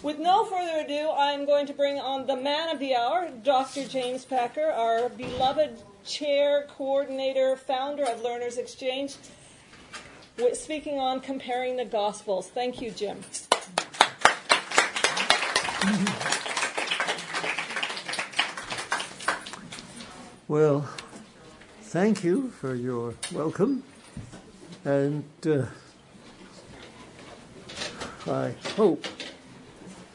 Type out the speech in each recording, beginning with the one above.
With no further ado, I'm going to bring on the man of the hour, Dr. James Packer, our beloved chair, coordinator, founder of Learners Exchange, speaking on comparing the Gospels. Thank you, Jim. Well, thank you for your welcome, and uh, I hope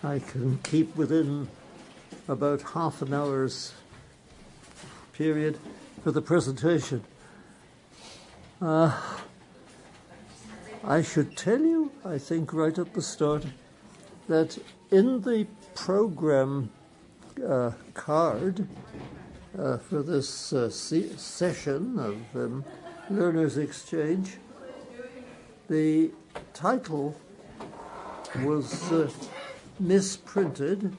I can keep within about half an hour's period for the presentation. Uh, I should tell you, I think, right at the start, that in the program uh, card uh, for this uh, se- session of um, Learners Exchange, the title was uh, misprinted,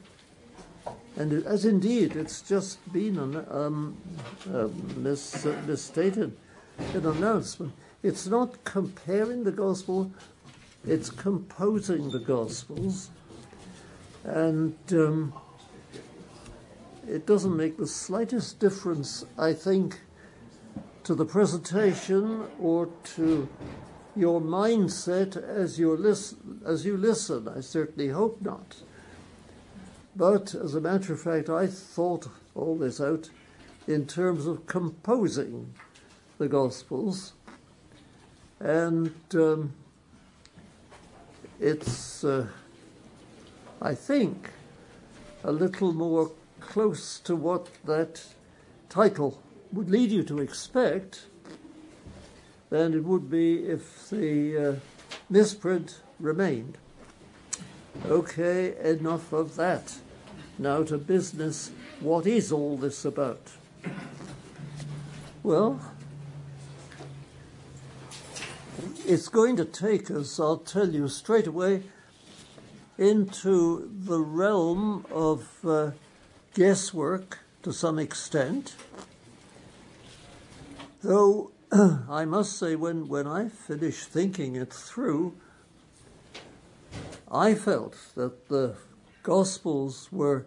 and it, as indeed it's just been um, uh, mis, uh, misstated an announcement. It's not comparing the gospel, it's composing the gospels, and um, it doesn't make the slightest difference, I think, to the presentation or to your mindset as you listen. As you listen, I certainly hope not. But as a matter of fact, I thought all this out in terms of composing the Gospels, and um, it's, uh, I think, a little more close to what that title would lead you to expect than it would be if the uh, misprint remained. Okay, enough of that. Now to business. What is all this about? Well, it's going to take us, I'll tell you straight away, into the realm of uh, guesswork to some extent. Though I must say, when, when I finished thinking it through, I felt that the Gospels were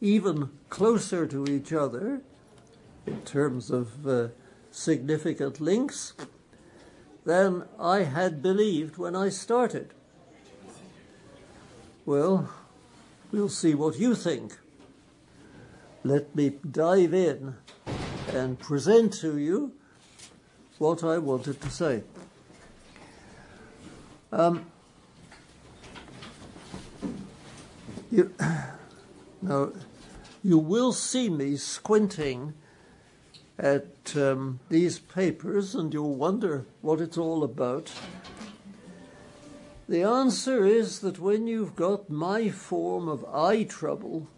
even closer to each other in terms of uh, significant links than I had believed when I started. Well, we'll see what you think. Let me dive in and present to you what I wanted to say. Um, you, now, you will see me squinting at um, these papers and you'll wonder what it's all about. The answer is that when you've got my form of eye trouble,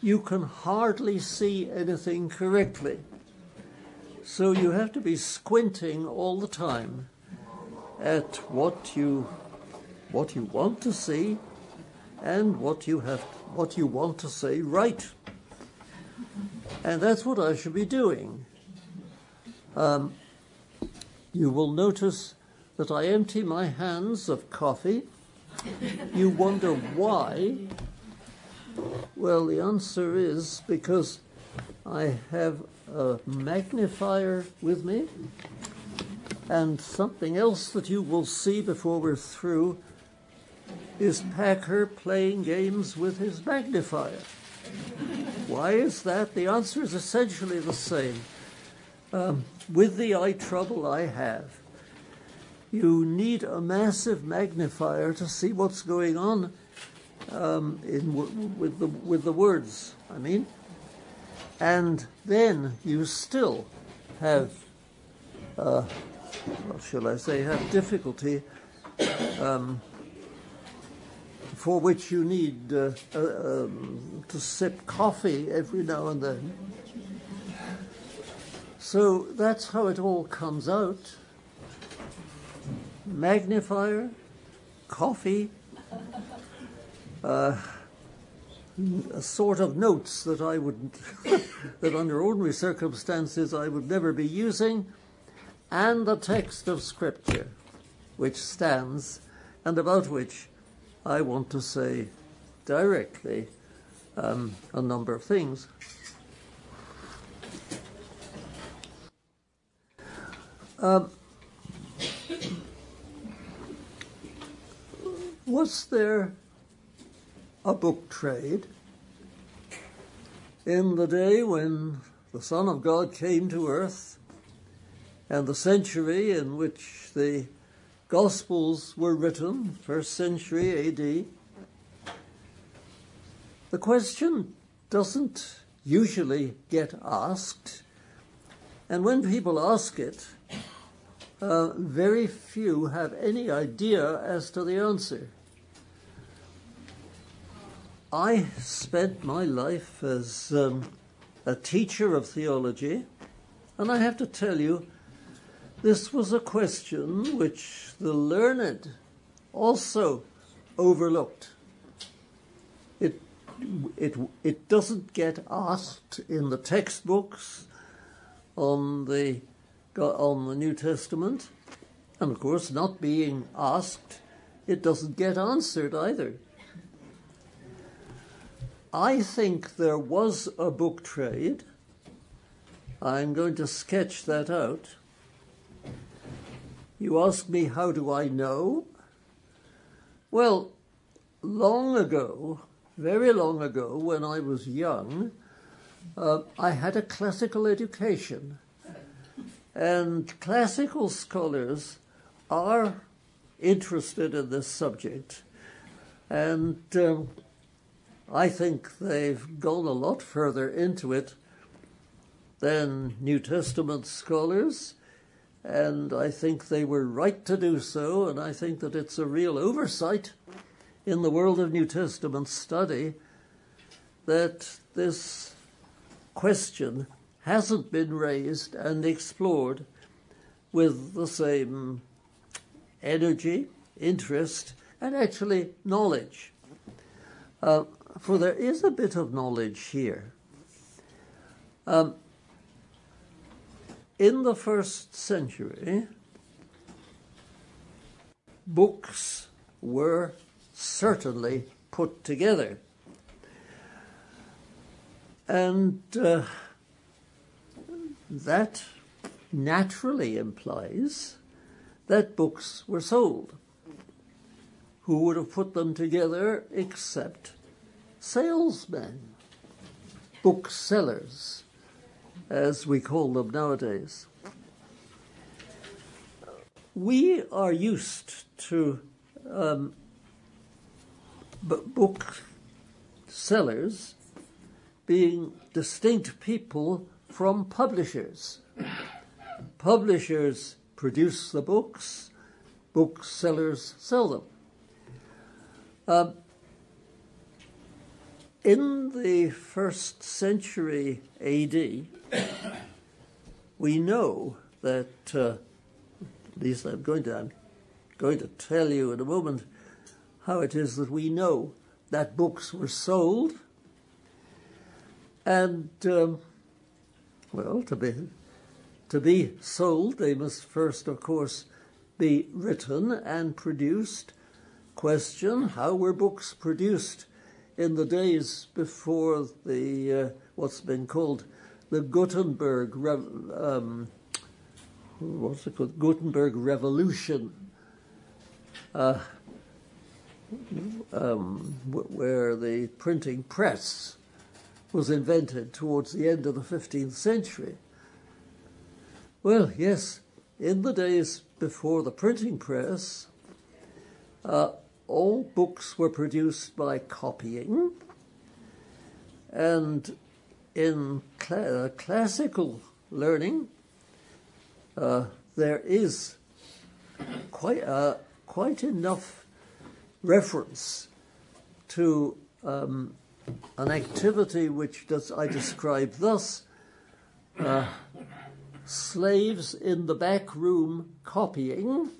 you can hardly see anything correctly. So you have to be squinting all the time at what you what you want to see and what you have what you want to say right. And that's what I should be doing. Um, you will notice that I empty my hands of coffee. You wonder why. Well, the answer is because I have a magnifier with me and something else that you will see before we're through is Packer playing games with his magnifier. Why is that? The answer is essentially the same. Um, with the eye trouble I have, you need a massive magnifier to see what's going on um, in, with, the, with the words, I mean. And then you still have, uh, what shall I say, have difficulty um, for which you need uh, uh, um, to sip coffee every now and then. So that's how it all comes out. Magnifier, coffee, uh, sort of notes that I would, that under ordinary circumstances I would never be using, and the text of Scripture, which stands and about which I want to say directly um, a number of things. Um, was there a book trade in the day when the Son of God came to earth and the century in which the Gospels were written, first century AD, the question doesn't usually get asked, and when people ask it, uh, very few have any idea as to the answer. I spent my life as um, a teacher of theology, and I have to tell you, this was a question which the learned also overlooked. It, it, it doesn't get asked in the textbooks on the, on the New Testament, and of course, not being asked, it doesn't get answered either. I think there was a book trade. I'm going to sketch that out. You ask me, how do I know? Well, long ago, very long ago, when I was young, uh, I had a classical education. And classical scholars are interested in this subject. And um, I think they've gone a lot further into it than New Testament scholars, and I think they were right to do so, and I think that it's a real oversight in the world of New Testament study that this question hasn't been raised and explored with the same energy, interest, and actually knowledge. Uh, for there is a bit of knowledge here. Um, in the first century, books were certainly put together. And uh, that naturally implies that books were sold. Who would have put them together except salesmen, booksellers, as we call them nowadays. We are used to um, book sellers being distinct people from publishers. Publishers produce the books, booksellers sell them. Uh, in the first century AD, we know that, uh, at least I'm going to, I'm going to tell you in a moment how it is that we know that books were sold. And, um, well, to be, to be sold, they must first, of course, be written and produced. Question How were books produced? In the days before the uh, what's been called the Gutenberg um, what's it called Gutenberg Revolution, uh, um, where the printing press was invented towards the end of the 15th century. Well, yes, in the days before the printing press, uh, all books were produced by copying, and in cl- classical learning, uh, there is quite uh, quite enough reference to um, an activity which does, I describe thus: uh, slaves in the back room copying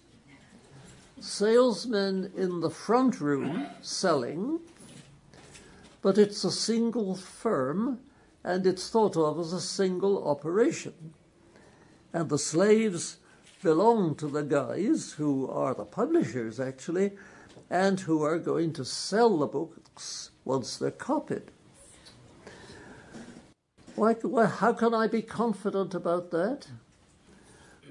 salesmen in the front room selling, but it's a single firm and it's thought of as a single operation. And the slaves belong to the guys who are the publishers actually, and who are going to sell the books once they're copied. Why, how can I be confident about that?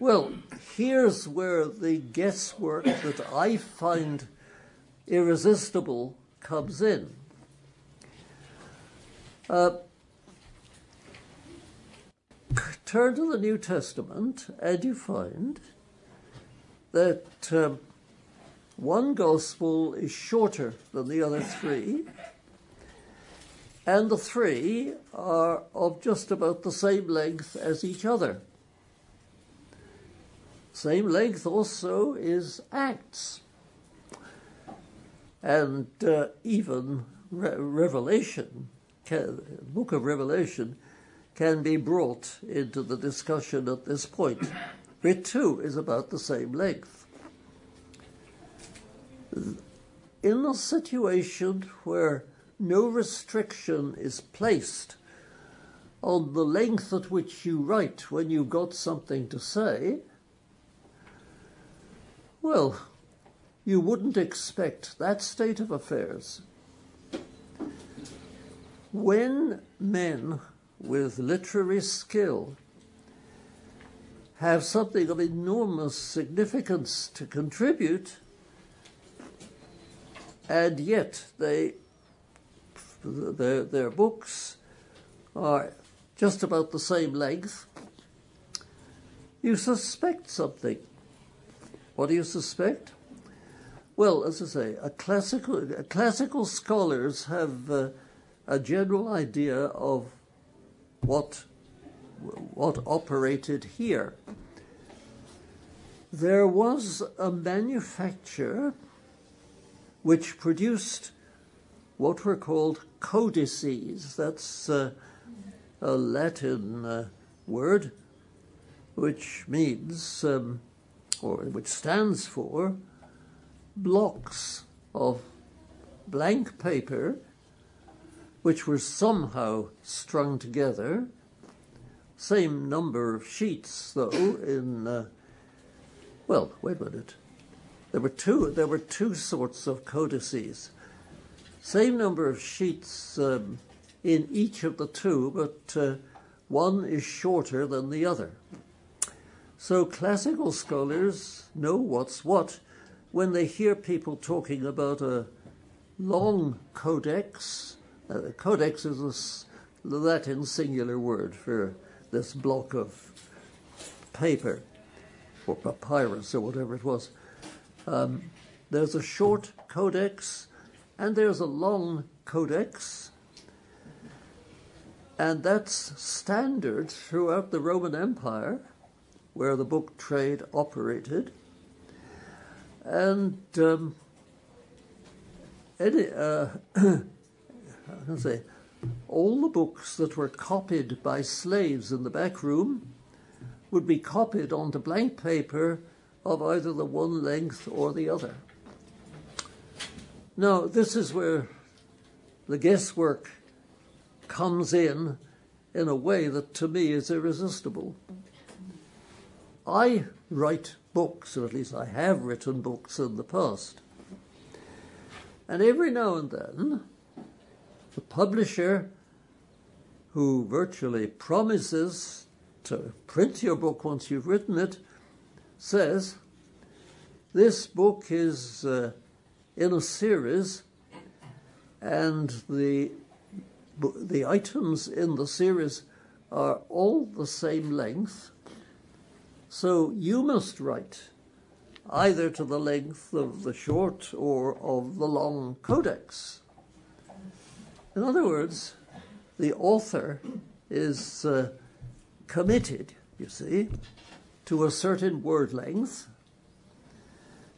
Well, here's where the guesswork that I find irresistible comes in. Uh, turn to the New Testament and you find that um, one gospel is shorter than the other three, and the three are of just about the same length as each other. Same length also is Acts. And uh, even Re- Revelation, can, book of Revelation, can be brought into the discussion at this point. It too is about the same length. In a situation where no restriction is placed on the length at which you write when you've got something to say, well, you wouldn't expect that state of affairs. When men with literary skill have something of enormous significance to contribute, and yet they their, their books are just about the same length, you suspect something. What do you suspect? Well, as I say, classical, classical scholars have uh, a general idea of what what operated here. There was a manufacture which produced what were called codices. That's uh, a Latin uh, word which means um, or which stands for blocks of blank paper which were somehow strung together. Same number of sheets, though, in uh, well, wait a minute. There were two. There were two sorts of codices. Same number of sheets um, in each of the two, but uh, one is shorter than the other. So classical scholars know what's what when they hear people talking about a long codex. Uh, codex is a Latin singular word for this block of paper or papyrus or whatever it was. Um, there's a short codex and there's a long codex, and that's standard throughout the Roman Empire where the book trade operated. And um, any, uh, I say, all the books that were copied by slaves in the back room would be copied onto blank paper of either the one length or the other. Now, this is where the guesswork comes in in a way that to me is irresistible. I write books, or at least I have written books in the past. And every now and then, the publisher who virtually promises to print your book once you've written it says, This book is uh, in a series, and the, the items in the series are all the same length so you must write either to the length of the short or of the long codex. In other words, the author is uh, committed, you see, to a certain word length,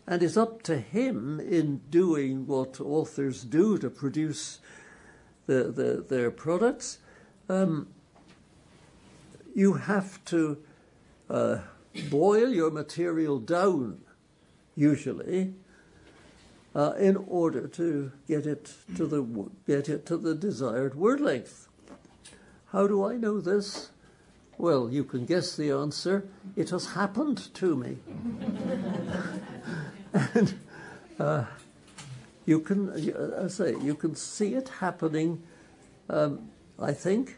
and it's up to him in doing what authors do to produce the, the, their products. Um, you have to uh, boil your material down, usually, uh, in order to get it to the get it to the desired word length. How do I know this? Well, you can guess the answer. It has happened to me. and uh, you can, I say, you can see it happening. Um, I think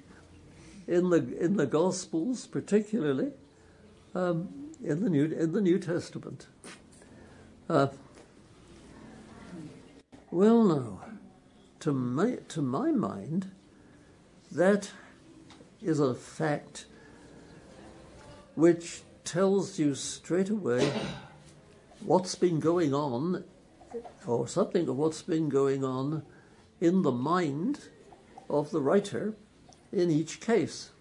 in the in the Gospels, particularly um, in the New in the New Testament. Uh, well, no, to my to my mind, that is a fact which tells you straight away what's been going on, or something of what's been going on in the mind of the writer in each case.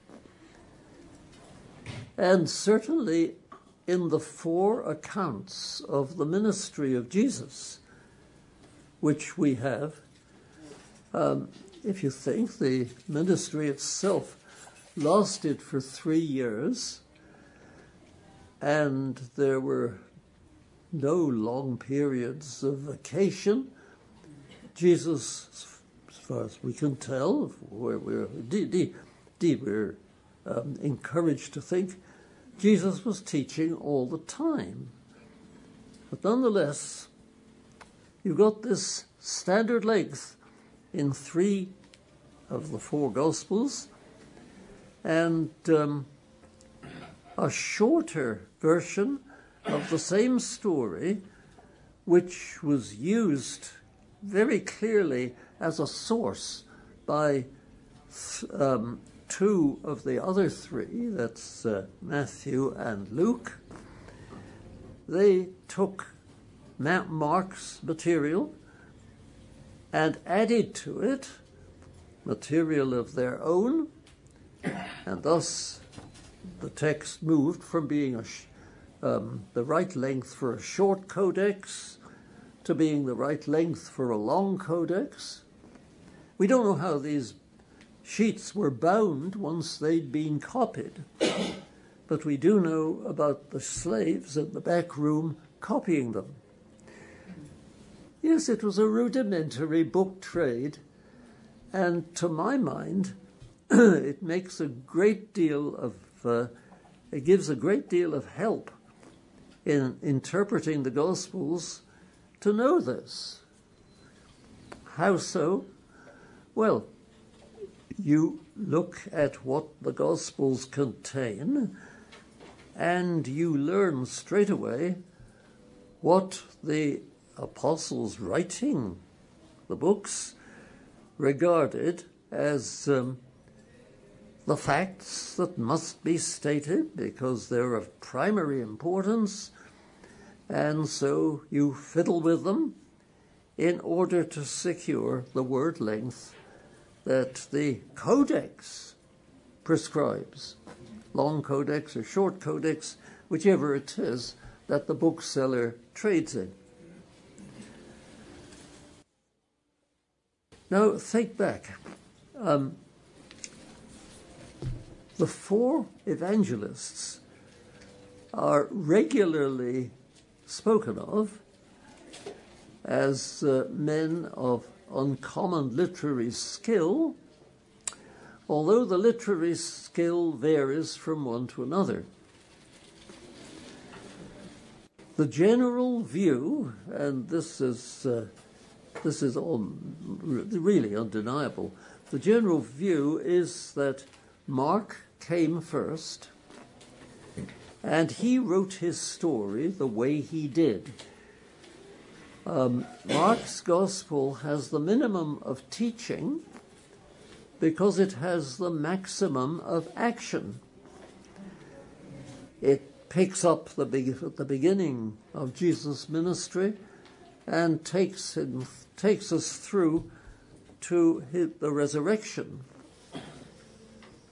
And certainly in the four accounts of the ministry of Jesus, which we have, um, if you think the ministry itself lasted for three years, and there were no long periods of vacation. Jesus, as far as we can tell, where we're, we're, indeed, we're um, encouraged to think Jesus was teaching all the time. But nonetheless, you've got this standard length in three of the four Gospels and um, a shorter version of the same story, which was used very clearly as a source by um, two of the other three, that's uh, Matthew and Luke. They took Mark's material and added to it material of their own, and thus the text moved from being um, the right length for a short codex to being the right length for a long codex. We don't know how these sheets were bound once they'd been copied, but we do know about the slaves in the back room copying them. Yes, it was a rudimentary book trade, and to my mind, it makes a great deal of, uh, it gives a great deal of help in interpreting the Gospels to know this. How so? Well, you look at what the Gospels contain and you learn straight away what the apostles writing the books regarded as um, the facts that must be stated because they're of primary importance, and so you fiddle with them in order to secure the word length that the codex prescribes long codex or short codex, whichever it is that the bookseller trades in. Now, think back. Um, the four evangelists are regularly spoken of as uh, men of uncommon literary skill, although the literary skill varies from one to another. The general view, and this is uh, this is all really undeniable. The general view is that Mark came first, and he wrote his story the way he did. Um, Mark's gospel has the minimum of teaching because it has the maximum of action. It picks up the big, at the beginning of Jesus' ministry and takes, him, takes us through to his, the resurrection.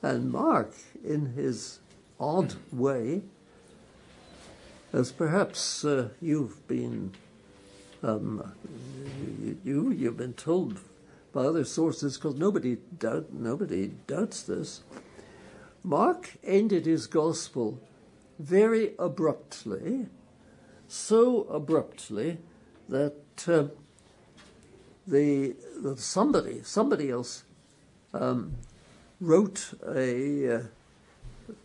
And Mark, in his odd way, as perhaps uh, you've been um, you you've been told by other sources because nobody doubt nobody doubts this. Mark ended his gospel very abruptly, so abruptly that uh, the that somebody somebody else um, wrote a, uh,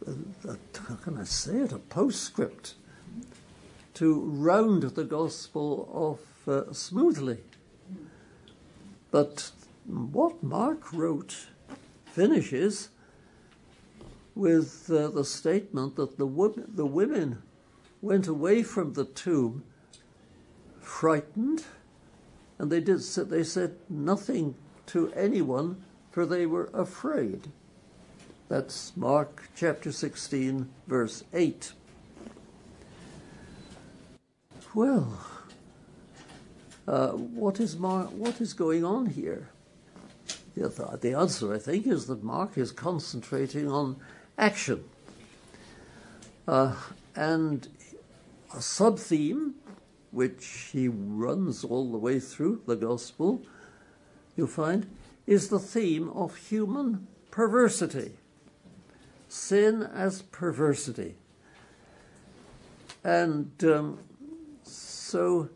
a, a, how can I say it a postscript to round the gospel off uh, smoothly. But what Mark wrote finishes with uh, the statement that the, wo- the women went away from the tomb frightened, and they did they said nothing to anyone, for they were afraid. That's Mark chapter 16, verse 8. Well, uh, what is Mar- what is going on here? The, the answer, I think, is that Mark is concentrating on action. Uh, and a sub theme, which he runs all the way through the Gospel, you'll find, is the theme of human perversity. Sin as perversity. And um, so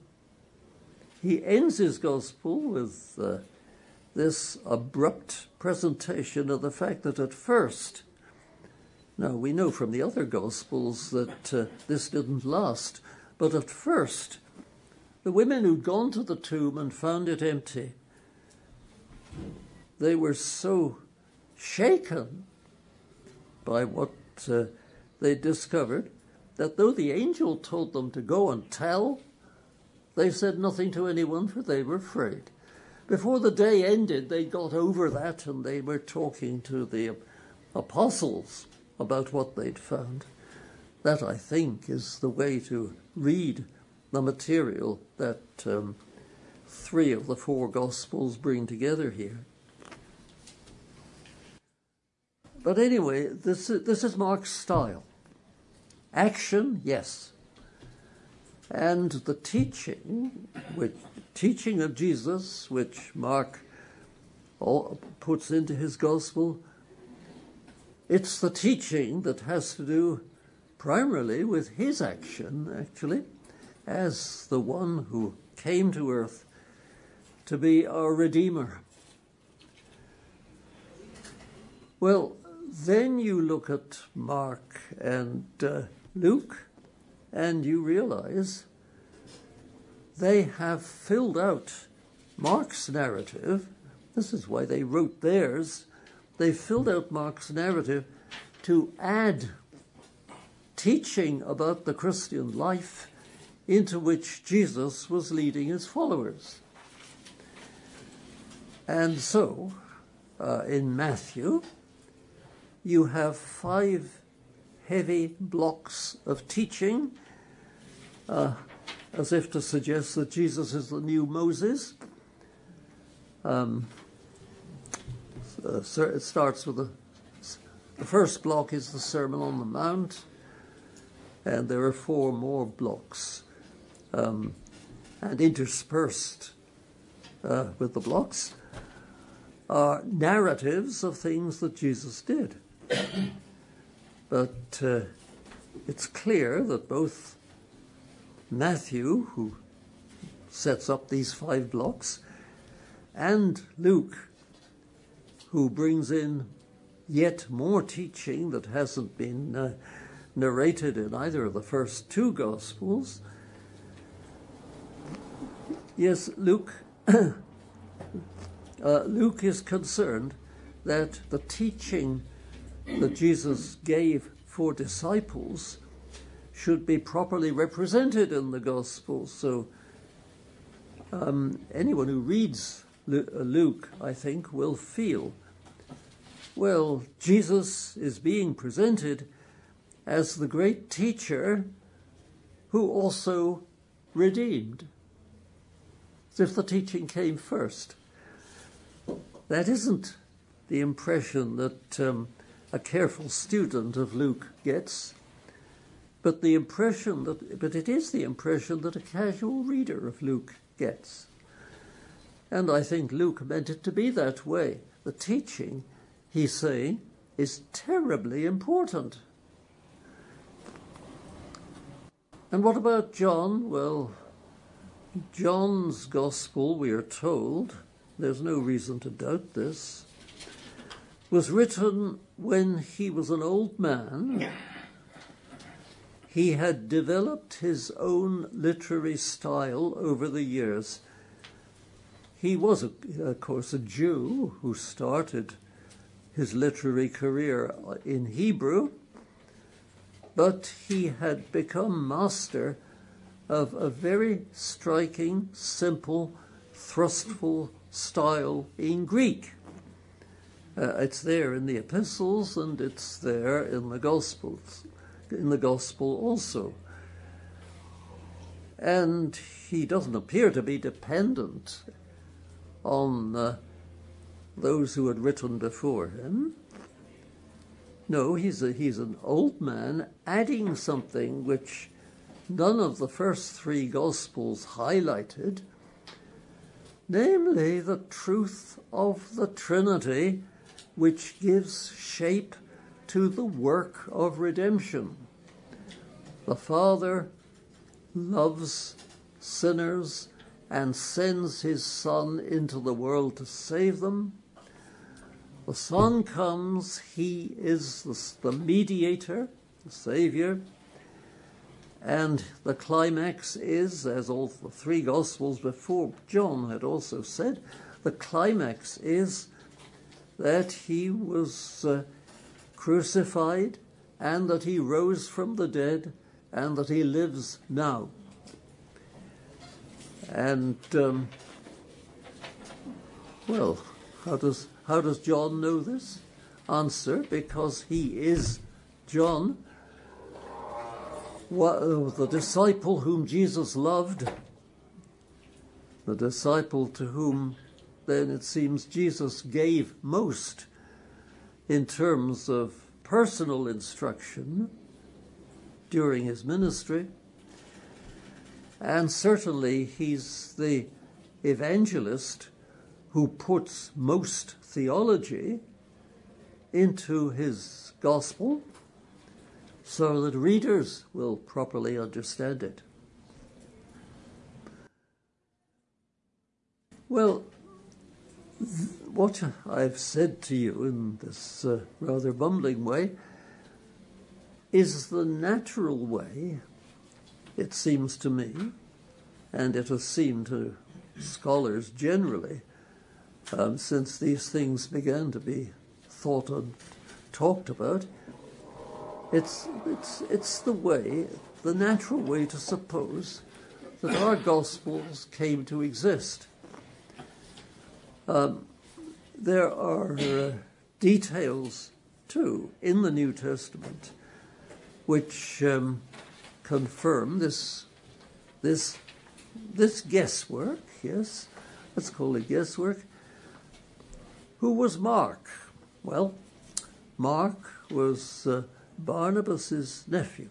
he ends his Gospel with uh, this abrupt presentation of the fact that at first now, we know from the other Gospels that uh, this didn't last, but at first, the women who'd gone to the tomb and found it empty, they were so shaken by what uh, they discovered that though the angel told them to go and tell, they said nothing to anyone for they were afraid. Before the day ended, they got over that and they were talking to the apostles about what they'd found. That, I think, is the way to read the material that um, three of the four Gospels bring together here. But anyway, this this is Mark's style. Action, yes. And the teaching, which teaching of Jesus, which Mark puts into his gospel, it's the teaching that has to do primarily with his action, actually, as the one who came to earth to be our Redeemer. Well, then you look at Mark and uh, Luke, and you realize they have filled out Mark's narrative. This is why they wrote theirs they filled out Mark's narrative to add teaching about the Christian life into which Jesus was leading his followers. And so, uh, in Matthew, you have five heavy blocks of teaching, uh, as if to suggest that Jesus is the new Moses. Um, uh, it starts with the, the first block is the Sermon on the Mount, and there are four more blocks. Um, and interspersed uh, with the blocks are narratives of things that Jesus did. But uh, it's clear that both Matthew, who sets up these five blocks, and Luke, who brings in yet more teaching that hasn't been uh, narrated in either of the first two Gospels. Yes, Luke. uh, Luke is concerned that the teaching that Jesus gave for disciples should be properly represented in the Gospels. So, um, anyone who reads Luke, I think, will feel well, Jesus is being presented as the great teacher who also redeemed. As if the teaching came first. That isn't the impression that um, a careful student of Luke gets, but the impression that, but it is the impression that a casual reader of Luke gets. And I think Luke meant it to be that way. The teaching he's saying, is terribly important. And what about John? Well, John's Gospel, we are told, there's no reason to doubt this, was written when he was an old man. He had developed his own literary style over the years. he was, of course, a Jew who started his literary career in Hebrew, but he had become master of a very striking, simple, thrustful style in Greek. Uh, it's there in the epistles and it's there in the gospels, in the gospel also. And he doesn't appear to be dependent on uh, those who had written before him. No, he's, a, he's an old man adding something which none of the first three Gospels highlighted, namely the truth of the Trinity, which gives shape to the work of redemption. The Father loves sinners and sends his Son into the world to save them. The Son comes, he is the, mediator, the Savior. And the climax is, as all the three Gospels before John had also said, the climax is that he was uh, crucified and that he rose from the dead and that he lives now. And, um, well, how does, how does John know this? Answer because he is John, the disciple whom Jesus loved, the disciple to whom then it seems Jesus gave most in terms of personal instruction during his ministry. And certainly he's the evangelist who puts most theology into his gospel so that readers will properly understand it. Well, what I've said to you in this uh, rather bumbling way is the natural way it seems to me, and it has seemed to scholars generally, um, since these things began to be thought and talked about, it's, it's, it's the way, the natural way to suppose that our Gospels came to exist. Um, there are uh, details, too, in the New Testament which um, confirm this this this guesswork. Yes, let's call it guesswork. Who was Mark? Well, Mark was uh, Barnabas's nephew,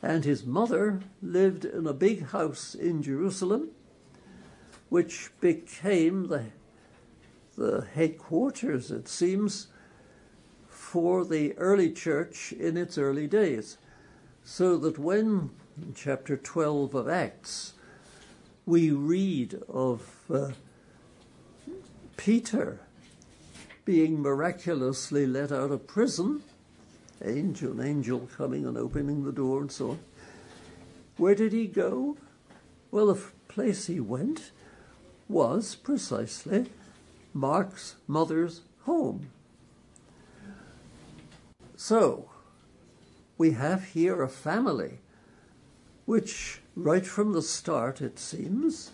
and his mother lived in a big house in Jerusalem, which became the the headquarters, it seems, for the early church in its early days. So that when, in chapter 12 of Acts, we read of uh, Peter being miraculously let out of prison, angel, an angel coming and opening the door and so on. Where did he go? Well, the place he went was precisely Mark's mother's home. So, we have here a family which, right from the start, it seems,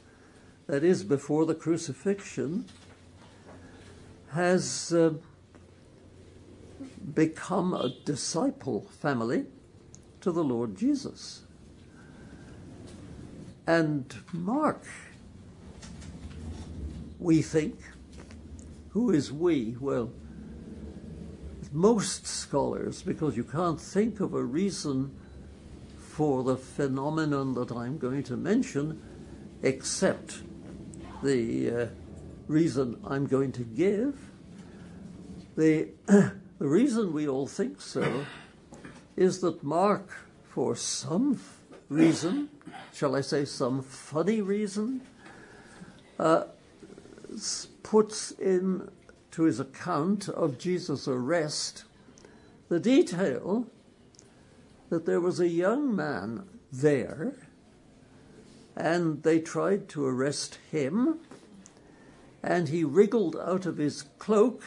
that is, before the crucifixion, has uh, become a disciple family to the Lord Jesus. And Mark, we think, who is we? Well, most scholars, because you can't think of a reason for the phenomenon that I'm going to mention except the uh, reason I'm going to give. The, the reason we all think so is that Mark, for some reason, shall I say some funny reason, uh, puts in to his account of Jesus' arrest the detail that there was a young man there and they tried to arrest him and he wriggled out of his cloak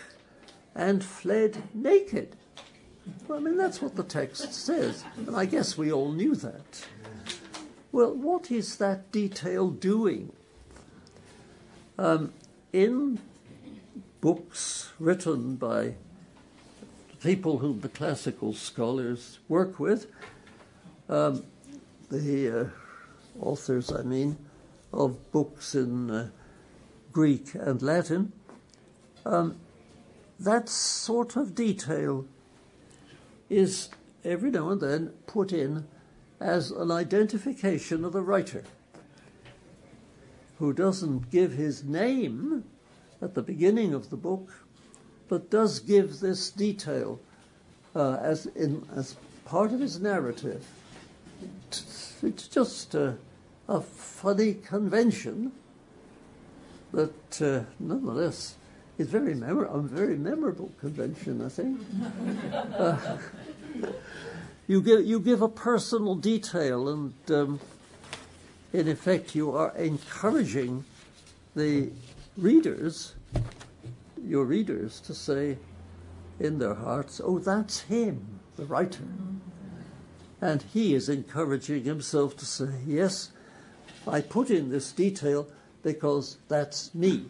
and fled naked. Well, I mean, that's what the text says, and I guess we all knew that. Well, what is that detail doing? Um, in books written by people whom the classical scholars work with, um, the uh, authors, I mean, of books in uh, Greek and Latin, um, that sort of detail is every now and then put in as an identification of the writer who doesn't give his name at the beginning of the book, but does give this detail uh, as, in, as part of his narrative. It's just uh, a funny convention that uh, nonetheless is very a very memorable convention, I think. uh, you give you give a personal detail, and um, in effect, you are encouraging the readers, your readers, to say in their hearts, "Oh, that's him, the writer," and he is encouraging himself to say, "Yes, I put in this detail." because that's me.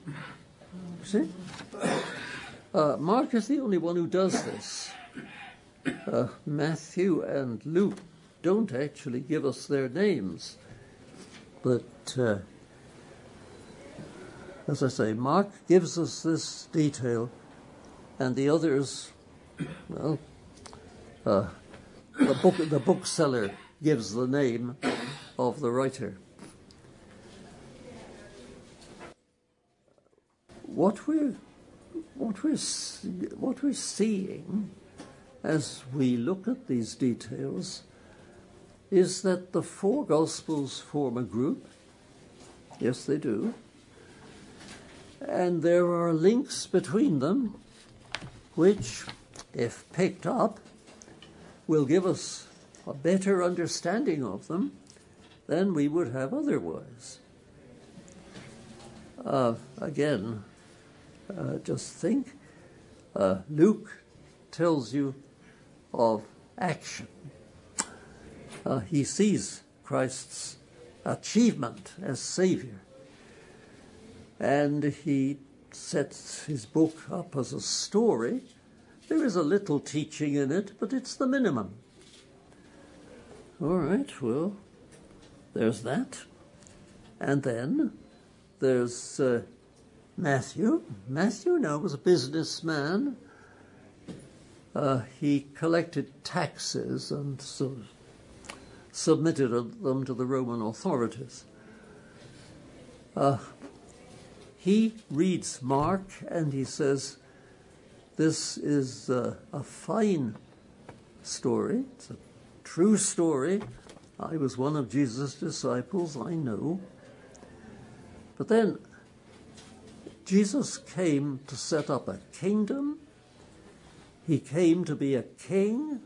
See? Uh, Mark is the only one who does this. Uh, Matthew and Luke don't actually give us their names. But uh, as I say, Mark gives us this detail, and the others, well, uh, the, book, the bookseller gives the name of the writer. what we're what we're what we're seeing as we look at these details is that the four gospels form a group yes they do and there are links between them which if picked up will give us a better understanding of them than we would have otherwise uh, again uh, just think. Uh, Luke tells you of action. Uh, he sees Christ's achievement as Savior. And he sets his book up as a story. There is a little teaching in it, but it's the minimum. All right, well, there's that. And then there's uh, Matthew. Matthew now was a businessman. Uh, he collected taxes and so submitted them to the Roman authorities. Uh, he reads Mark and he says, This is uh, a fine story. It's a true story. I was one of Jesus' disciples, I know. But then Jesus came to set up a kingdom. He came to be a king.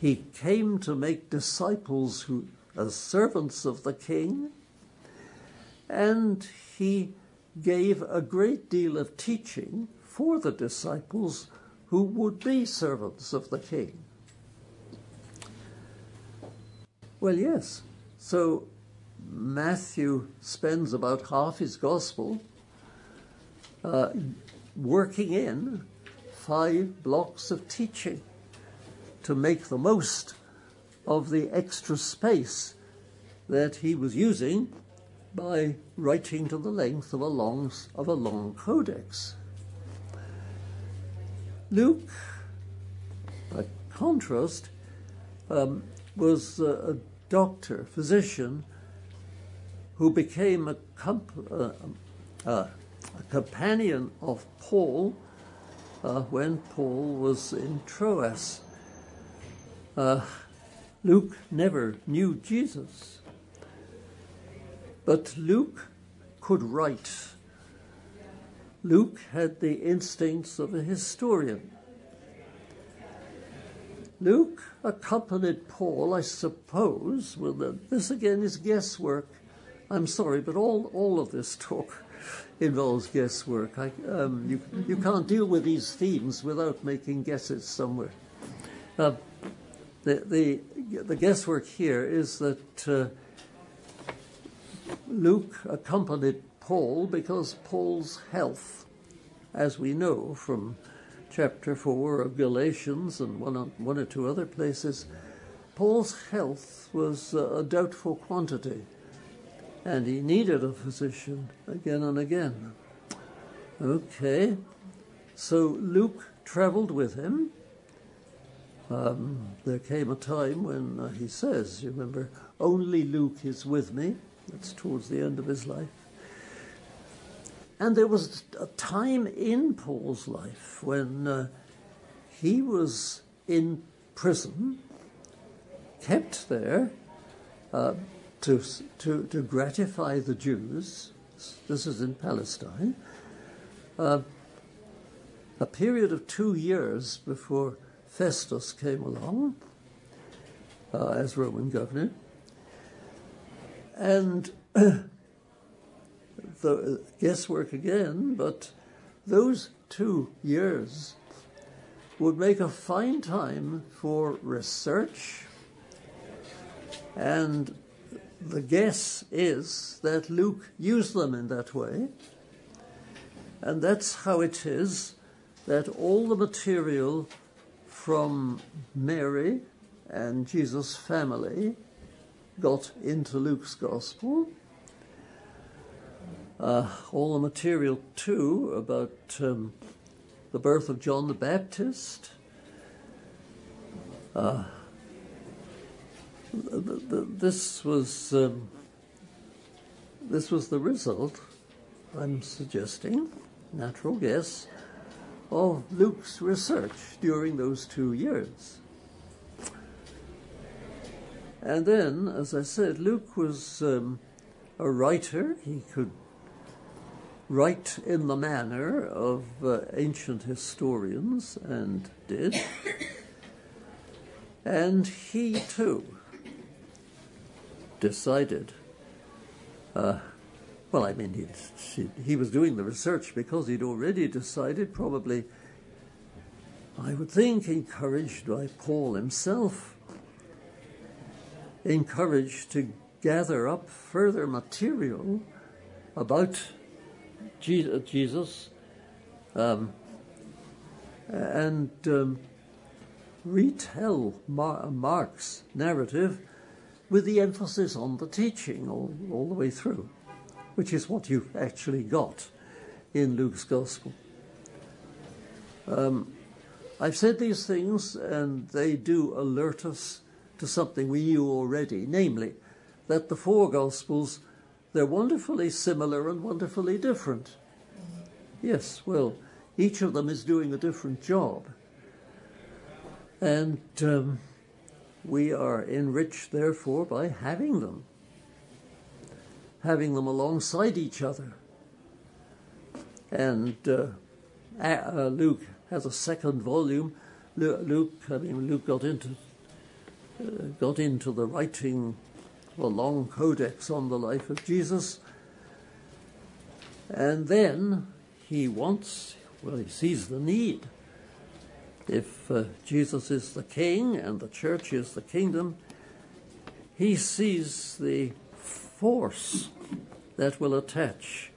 He came to make disciples who, as servants of the king. And he gave a great deal of teaching for the disciples who would be servants of the king. Well, yes. So Matthew spends about half his gospel uh, working in five blocks of teaching to make the most of the extra space that he was using by writing to the length of a long, of a long codex. Luke, by contrast, um, was a, a, doctor, physician, who became a, comp- uh, uh, a companion of Paul uh, when Paul was in Troas. Uh, Luke never knew Jesus, but Luke could write. Luke had the instincts of a historian. Luke accompanied Paul, I suppose, well, this again is guesswork. I'm sorry, but all, all of this talk involves guesswork. I, um, you, you can't deal with these themes without making guesses somewhere. Uh, the, the, the guesswork here is that uh, Luke accompanied Paul because Paul's health, as we know from chapter 4 of Galatians and one, one or two other places, Paul's health was a doubtful quantity and he needed a physician again and again. Okay, so Luke traveled with him. Um, there came a time when uh, he says, you remember, only Luke is with me. That's towards the end of his life. And there was a time in Paul's life when uh, he was in prison, kept there uh, to, to, to gratify the Jews. This is in Palestine. Uh, a period of two years before Festus came along uh, as Roman governor. And the guesswork again, but those two years would make a fine time for research. And the guess is that Luke used them in that way. And that's how it is that all the material from Mary and Jesus' family got into Luke's gospel. Uh, all the material, too, about um, the birth of John the Baptist. Uh, this was um, this was the result. I'm suggesting, natural guess, of Luke's research during those two years. And then, as I said, Luke was um, a writer. He could write in the manner of uh, ancient historians, and did. and he too decided. Uh, well, I mean, he, he was doing the research because he'd already decided, probably, I would think, encouraged by Paul himself, encouraged to gather up further material about Jesus um, and um, retell Mark's narrative with the emphasis on the teaching all, all the way through, which is what you've actually got in Luke's Gospel. Um, I've said these things, and they do alert us to something we knew already, namely that the four Gospels they're wonderfully similar and wonderfully different. Yes, well, each of them is doing a different job. And um, we are enriched, therefore, by having them, having them alongside each other. And uh, uh, Luke has a second volume. Luke, I mean, Luke got into uh, got into the writing of a long codex on the life of Jesus. And then he wants, well, he sees the need. If uh, Jesus is the king and the church is the kingdom, he sees the force that will attach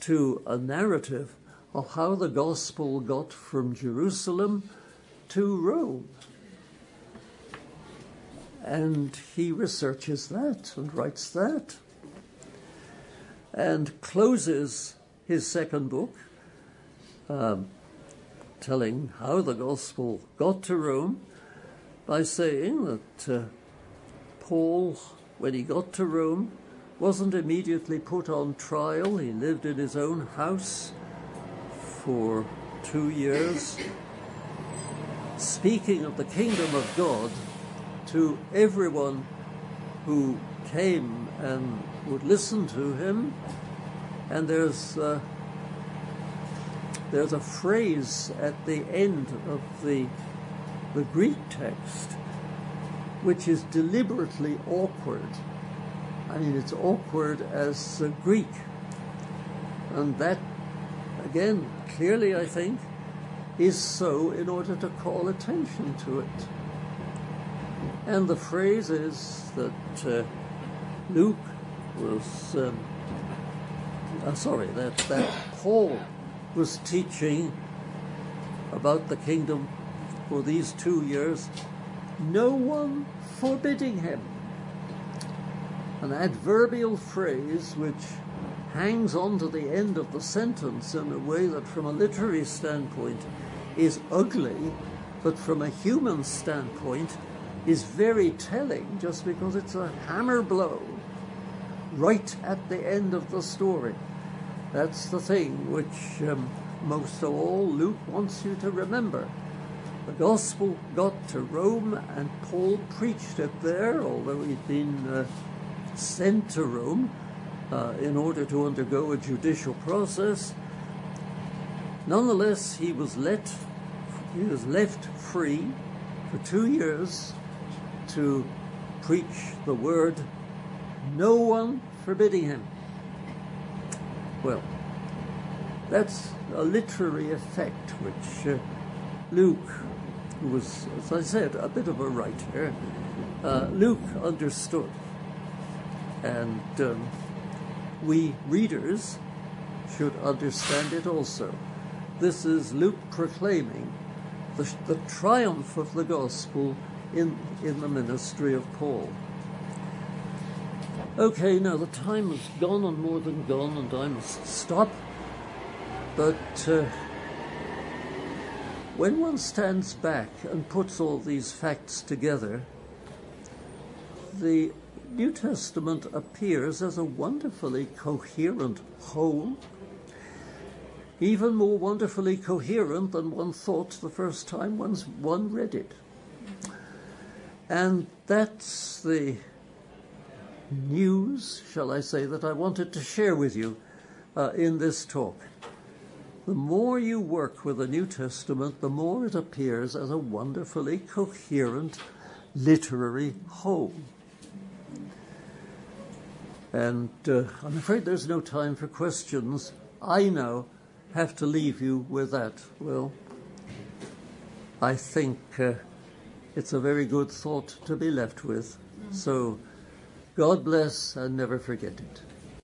to a narrative of how the gospel got from Jerusalem to Rome. And he researches that and writes that. And closes his second book, um, telling how the gospel got to Rome, by saying that uh, Paul, when he got to Rome, wasn't immediately put on trial. He lived in his own house for two years, speaking of the kingdom of God to everyone who came and would listen to him. And there's uh, there's a phrase at the end of the the Greek text which is deliberately awkward. I mean, it's awkward as uh, Greek. And that, again, clearly, I think, is so in order to call attention to it. And the phrase is that uh, Luke was, um, uh, sorry, that, that Paul was teaching about the kingdom for these two years, no one forbidding him. An adverbial phrase which hangs on to the end of the sentence in a way that, from a literary standpoint, is ugly, but from a human standpoint, is very telling just because it's a hammer blow right at the end of the story. That's the thing which, um, most of all, Luke wants you to remember. The gospel got to Rome, and Paul preached it there, although he'd been uh, sent to Rome uh, in order to undergo a judicial process. Nonetheless, he was let he was left free for two years to preach the word, no one forbidding him. Well, that's a literary effect which uh, Luke, who was, as I said, a bit of a writer, uh, Luke understood. And um, we readers should understand it also. This is Luke proclaiming the, the triumph of the gospel in, in the ministry of Paul. Okay, now the time has gone and more than gone, and I must stop. But uh, when one stands back and puts all these facts together, the New Testament appears as a wonderfully coherent whole, even more wonderfully coherent than one thought the first time one read it. And that's the news, shall I say, that I wanted to share with you uh, in this talk. The more you work with the New Testament, the more it appears as a wonderfully coherent literary whole. And uh, I'm afraid there's no time for questions. I now have to leave you with that. Well, I think. Uh, it's a very good thought to be left with. So God bless and never forget it.